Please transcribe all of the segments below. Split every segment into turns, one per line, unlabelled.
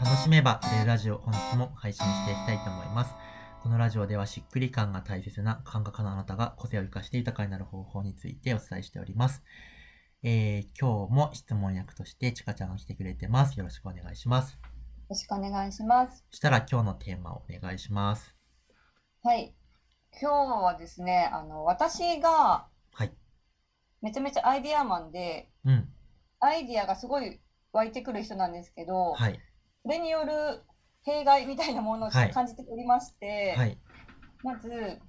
楽しめば売れるラジオ本日も配信していきたいと思います。このラジオではしっくり感が大切な感覚のあなたが個性を生かして豊かになる方法についてお伝えしております。えー、今日も質問役としてちかちゃんが来てくれてます。よろしくお願いします。
よろしくお願いします。
そしたら今日のテーマをお願いします。
はい。今日はですね、あの、私が
はい。
めちゃめちゃアイディアマンで、
うん。
アイディアがすごい湧いてくる人なんですけど、
はい。
それによる弊害みたいなものを感じておりまして、
はい。
まず、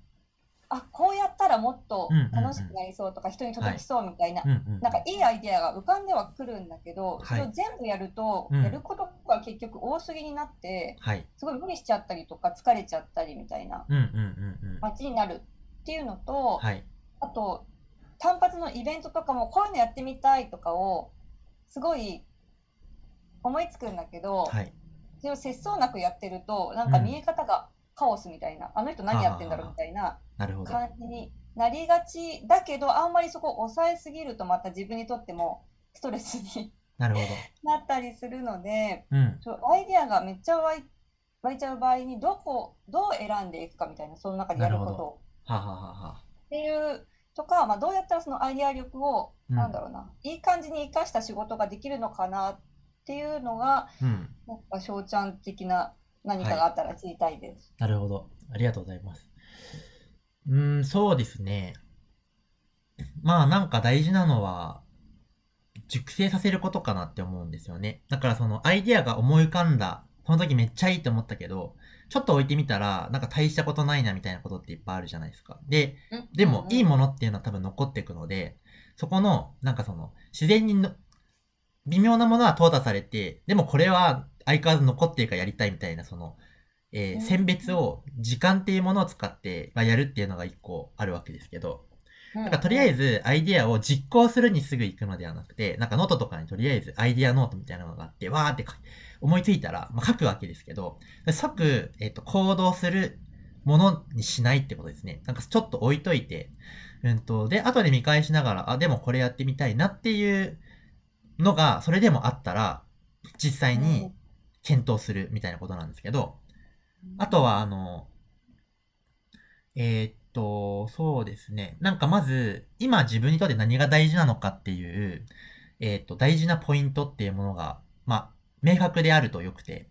あ、こうやったらもっと楽しくなりそうとか、人に届きそうみたいな
う、んうん。
なんかいいアイディアが浮かんではくるんだけど、そ
はい
れを全部やると、
うん
やることが結局多すぎになって、
はい。
すごい無理しちゃったりとか、疲れちゃったりみたいな。街になるっていうのと、
はい。
あと単発のイベントとかもこういうのやってみたいとかをすごい思いつくんだけど、
はい。
それを節操なくやってるとなんか見え方がカオスみたいな、あの人何やってんだろうみたいな
なるほど。
感じになりがちだけどあんまりそこを抑えすぎるとまた自分にとってもストレスに
なるほ
なったりするので
ど。うん。
アイデアがめっちゃ湧い湧いちゃう場合にどこどう選んでいくかみたいなその中でやることを。
はははは。
っていうとか、まあ、どうやったらそのアイデア力を、
うん
なんだろうな、いい感じに生かした仕事ができるのかなっていうのが、
うん。
なんか翔ちゃん的な何かがあったら知りたいです。
なるほど。ありがとうございます。うーん、そうですね。まあなんか大事なのは、熟成させることかなって思うんですよね。だからそのアイディアが思い浮かんだ、その時めっちゃいいと思ったけど、ちょっと置いてみたら、なんか大したことないなみたいなことっていっぱいあるじゃないですか。で、
うん
でも、いい
も
ものっていうのは多分残っていくので、そこの、なんかその、自然にの、微妙なものは淘汰されて、でもこれは相変わらず残っているからやりたいみたいな、その、えー
うん。
選別を、時間っていうものを使って、まあ、やるっていうのが一個あるわけですけど、なんかとりあえ
ず、
ずアイディアを実行するにすぐ行くのではなくて、なんかノートとかにとりあえずアイディアノートみたいなのがあって、わーって思いついたら、まあ、書くわけですけど、即、えっ、と、行動するものにしないってことですね。なんかちょっと置いといて、うんと、で、後で見返しながら、あ、でもこれやってみたいなっていうのが、それでもあったら、実際に検討するみたいなことなんですけど、あとは、あの、えーっと、そうですね。なんかまず、今自分にとって何が大事なのかっていう、えーっと、大事なポイントっていうものが、まあ、明確であると良くて。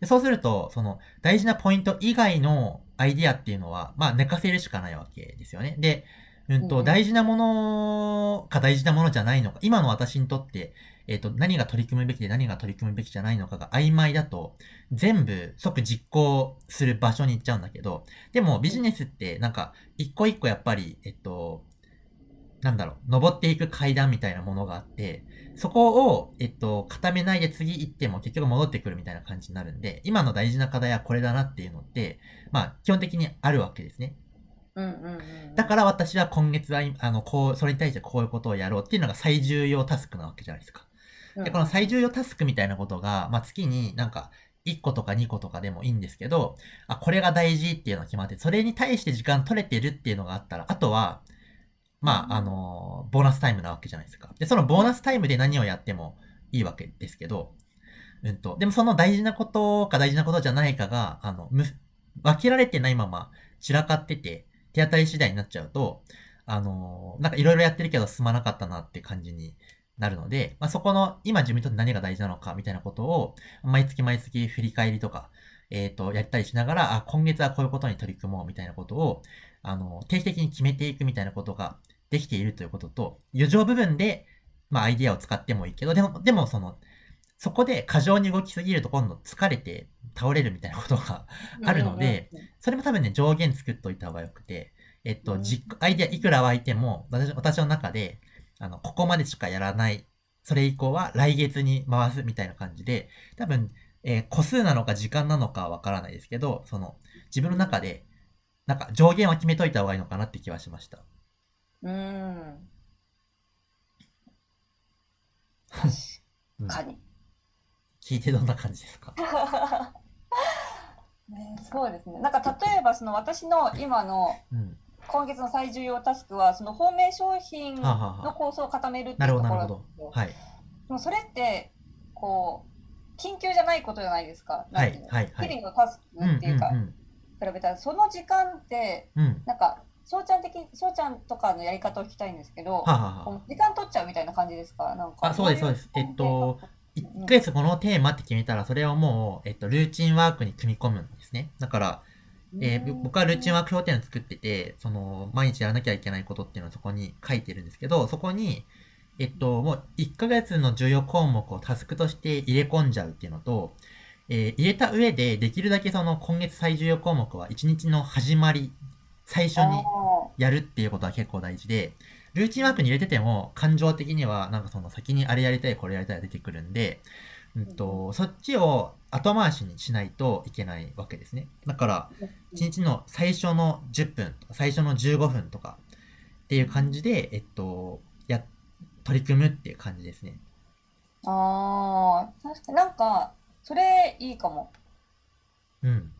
でそうすると、その、大事なポイント以外のアイディアっていうのは、まあ、寝かせるしかないわけですよね。で、うんと、
うん
大事なものか大事なものじゃないのか、今の私にとって、えーっと、何が取り組むべきで何が取り組むべきじゃないのかが曖昧だと、全部即実行する場所に行っちゃうんだけど、でもビジネスってなんか一個一個やっぱり、えっと、なんだろう、登っていく階段みたいなものがあって、そこを、えっと、固めないで次行っても結局戻ってくるみたいな感じになるんで、今の大事な課題はこれだなっていうのって、まあ基本的にあるわけですね。
うんうんうん、
だから私は今月は、あの、こう、それに対してこういうことをやろうっていうのが最重要タスクなわけじゃないですか。
ら
で、この最重要タスクみたいなことが、まあ、月になんか、1個とか2個とかでもいいんですけど、あ、これが大事っていうのが決まって、それに対して時間取れてるっていうのがあったら、あとは、まあ、あのボーナスタイムなわけじゃないですか。で、そのボーナスタイムで何をやってもいいわけですけど、うんと、でもその大事なことか大事なことじゃないかが、あの、む、分けられてないまま散らかってて、手当たり次第になっちゃうと、あのなんかいろいろやってるけど進まなかったなって感じになるので、まあ、そこの今自分にとって何が大事なのかみたいなことを、毎月毎月振り返りとか、えっ、と、やったりしながら、あ、今月はこういうことに取り組もうみたいなことを、あの、定期的に決めていくみたいなことができているということと、余剰部分で、まあ、アイディアを使ってもいいけど、でも、でもその、そこで過剰に動きすぎると今度疲れて倒れるみたいなことがあるので、それも多分ね、上限作っといた方がよくて、えっと、
うん
実アイデアいくら湧いても、私私の中で、あの、ここまでしかやらない。それ以降は来月に回すみたいな感じで、多分、えー個数なのか時間なのかはわからないですけど、その、自分の中で、なんか上限は決めといた方がいいのかなって気はしました。
うん。
う ん
確かに。
聞いてどんな感じですか？
ね、そうですね。なんか例えばその私の今の
うん。
今月の最重要タスクはその本命商品の構想を固めるって
ないるほど、
うとこ
なるほど
ろなんですよ。。
はい。
でもそれってこう緊急じゃないことじゃないですか。
はいはいはい
日々のタスクっていうか、
うんうん
比べたら、その時間って、
うん。うん。
なんか、翔ちゃん的、翔ちゃんとかのやり方を聞きたいんですけど、
はあはあは
時間取っちゃうみたいな感じですか？なんか。
あそうですそうですえっと、1
うん
ヶ月このテーマって決めたら、それをもう、えっと、ルーチンワークに組み込むんですね。だから、えー僕はルーチンワーク表っていうのを作ってて、その、毎日やらなきゃいけないことっていうのをそこに書いてるんですけど、そこに、えっと、もう1ヶ月の重要項目をタスクとして入れ込んじゃうっていうのと、えー入れた上で、できるだけその今月最重要項目は1日の始まり、最初に
あ
やるっていうことは結構大事で、ルーチンワークに入れてても、感情的には、なんかその先にあれやりたい、これやりたいが出てくるんで、うんと、そっちを後回しにしないといけないわけですね。だから、
ー
1日の最初の10分最初の15分とかっていう感じで、えっと、や、取り組むっていう感じですね。
あー、確かになんか、それいいかも。
うん。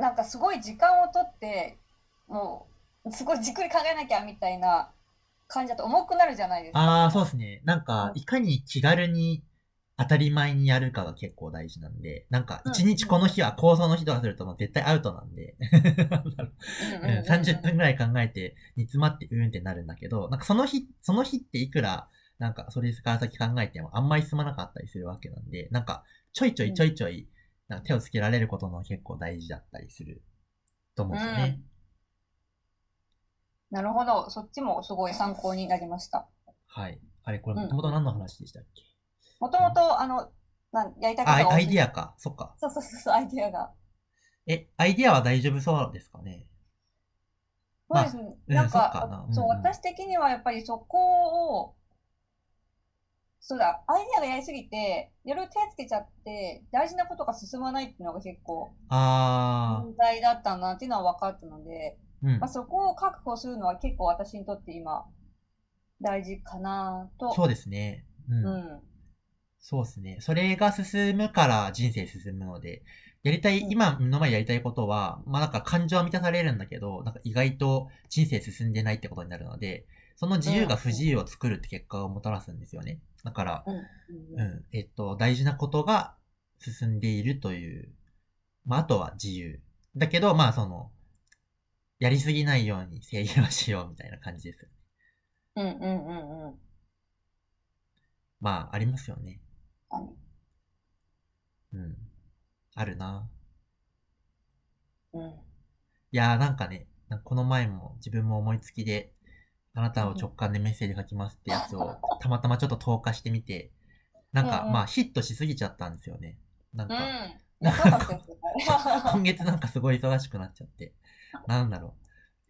なんかすごい時間をとって、もう、すごいじっくり考えなきゃみたいな感じだと重くなるじゃないですか。
ああ、そうですね。なんか、いかに気軽に当たり前にやるかが結構大事なんで、なんか、
うん
1日この日は構想の日とかするともう絶対アウトなんで、
うんうんうんうん
30分ぐらい考えて、煮詰まってうーんってなるんだけど、なんかその日、その日っていくら、なんかそれから先考えてもあんまり進まなかったりするわけなんで、なんかちょいちょいちょいちょい、なんか手をつけられることの結構大事だったりすると思うんですよね。
なるほど。そっちもすごい参考になりました。
はい。あれ、これ
うん
もともと何の話でしたっけ、
もともと、あの、なんやりたいこと
あ、
が
アイディ
ア。
アか。そっか。
そうそうそうそう、アイディアが。
え、アイディアは大丈夫そうですかね？まあ
そうですね。
うん
なんか、
そう
私的にはやっぱりそこを、そうだ、アイディアがやりすぎて、いろいろ手つけちゃって、大事なことが進まないっていうのが結構
あ
問題だったなっていうのは分かったので、
ー、うん
まあ、。そこを確保するのは結構私にとって今、大事かなと。
そうですね。うん。
うん。
そうですね。それが進むから人生進むので、やりたい、
うん
今の前やりたいことは、まあなんか感情は満たされるんだけど、なんか意外と人生進んでないってことになるので、その自由が不自由を作るって結果をもたらすんですよね。だから、
うん。
う
うん
ん、えっと、大事なことが進んでいるという、まああとは自由。だけど、まあその、やりすぎないように制限をしようみたいな感じです。
うんうんうんうん。
まあ、ありますよね。うん。あるな。
うん。
いやーなんかね、かこの前も自分も思いつきで、あなたを直感でメッセージ書きますってやつを、たまたまちょっと投下してみて、なんか
うんうん
まあヒットしすぎちゃったんですよね。なんか。今月なんかすごい忙しくなっちゃって、なんだろ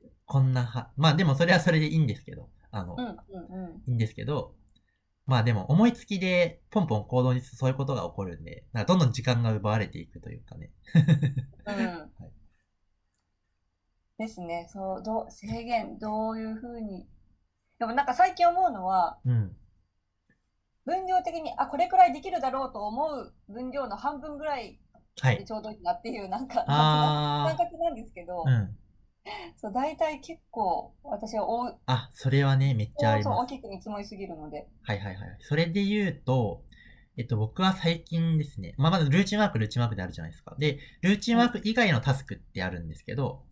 う。こんなは、まあでもそれはそれでいいんですけど、あの、
うんうんうん。
いいんですけど、まあでも思いつきでポンポン行動にそういうことが起こるんで、なんかどんどん時間が奪われていくというかね。
うん。ですね。そう、どう、制限、どういうふうに。でもなんか最近思うのは、
うん。
分量的に、あ、これくらいできるだろうと思う分量の半分ぐらい
はい。
でちょうどいいなっていう、なんか、
あ
感覚なんですけど
ー、、うん。
そう、大体結構私は大、
あ、それはね、めっちゃあり
そう
ます。
大きく見積もりすぎるので。
はいはいはい。それで言うと、えっと、僕は最近ですね、まあ、まずルーチンワーク、ルーチンワークであるじゃないですか。で、ルーチンワーク以外のタスクってあるんですけど、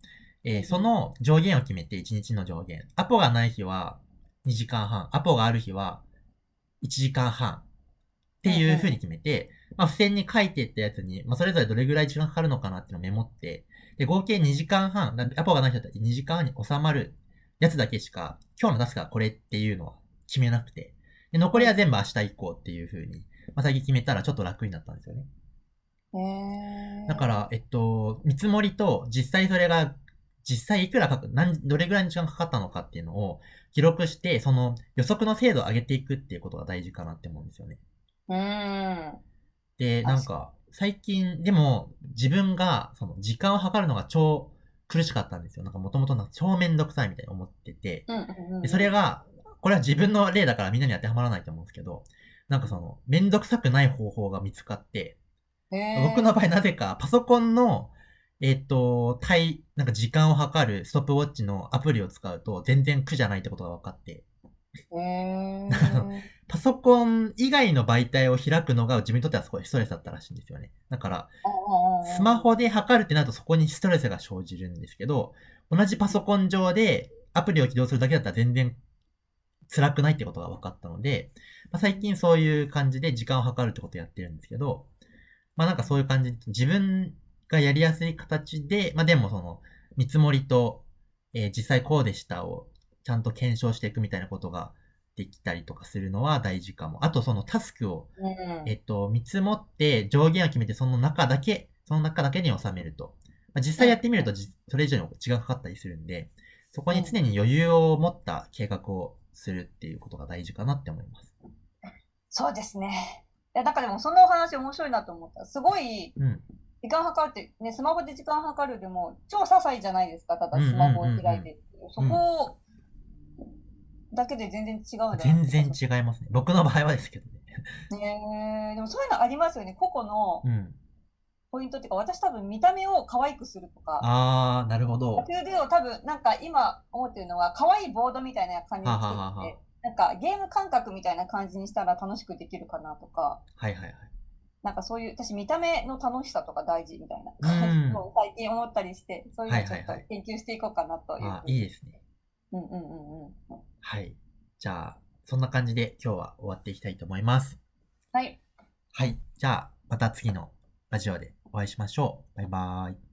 えーその上限を決めて1日の上限。アポがない日は2時間半、アポがある日は1時間半っていう風に決めて、まあ、付箋に書いてったやつに、まあ、それぞれどれぐらい時間かかるのかなっていうのをメモって、で、合計2時間半、だアポがない人だった？ら2時間半に収まるやつだけしか、今日のタスクはこれっていうのは決めなくて、で、残りは全部明日以降っていう風に、まあ、先決めたらちょっと楽になったんですよね。
へー
だから、えっと、見積もりと実際それが、実際いくらかか、何、どれぐらいの時間かかったのかっていうのを記録して、その予測の精度を上げていくっていうことが大事かなって思うんですよね。
うーん。
で、なんか、最近、でも、自分が、その、時間を計るのが超苦しかったんですよ。なんか、もともと超めんどくさいみたいに思ってて。でそれが、これは自分の例だからみんなに当てはまらないと思うんですけど、なんかその、めんどくさくない方法が見つかって、僕の場合なぜかパソコンの、えっ、と、対、なんか時間を計るストップウォッチのアプリを使うと全然苦じゃないってことが分かって、
へー。
パソコン以外の媒体を開くのが自分にとってはすごいストレスだったらしいんですよね。だから、スマホで測るってなるとそこにストレスが生じるんですけど、同じパソコン上でアプリを起動するだけだったら全然辛くないってことが分かったので、まあ、最近そういう感じで時間を測るってことをやってるんですけど、まあなんかそういう感じで自分がやりやすい形で、まあでもその見積もりと、えー実際こうでしたをちゃんと検証していくみたいなことができたりとかするのは大事かも。あとそのタスクを
うん
えっと、見積もって上限を決めてその中だけ、その中だけに収めると。まあ、実際やってみるとじそれ以上に時間かかったりするんで、そこに常に余裕を持った計画をするっていうことが大事かなって思います。
そうですね。いや、なんかでもそのお話面白いなと思った。すごい
うん。
時間計るって、ね、スマホで時間計るでも超些細じゃないですか。ただスマホを開いてっていう。そこだけで全然違う
全然
違
違いますね。僕の場合はですけどね。
う。ねえでもそういうのありますよね。個々の
うん。
ポイントっていうか、私多分見た目を可愛くするとか。
あー、なるほど。
野球では多分なんか今思ってるのは可愛いボードみたいな感じに
はははは
作って、なんかゲーム感覚みたいな感じにしたら楽しくできるかなとか、
はいはいはい。
なんかそういう、私見た目の楽しさとか大事みたいな
うん
感じを最近思ったりして、そういうのちょっと
はいはいはい
研究していこうかなという
あ
ふうに。
いいですね。
うんうんうんうん。
はい。じゃあ、そんな感じで今日は終わっていきたいと思います。
はい。
はい。じゃあ、また次のラジオでお会いしましょう。バイバーイ。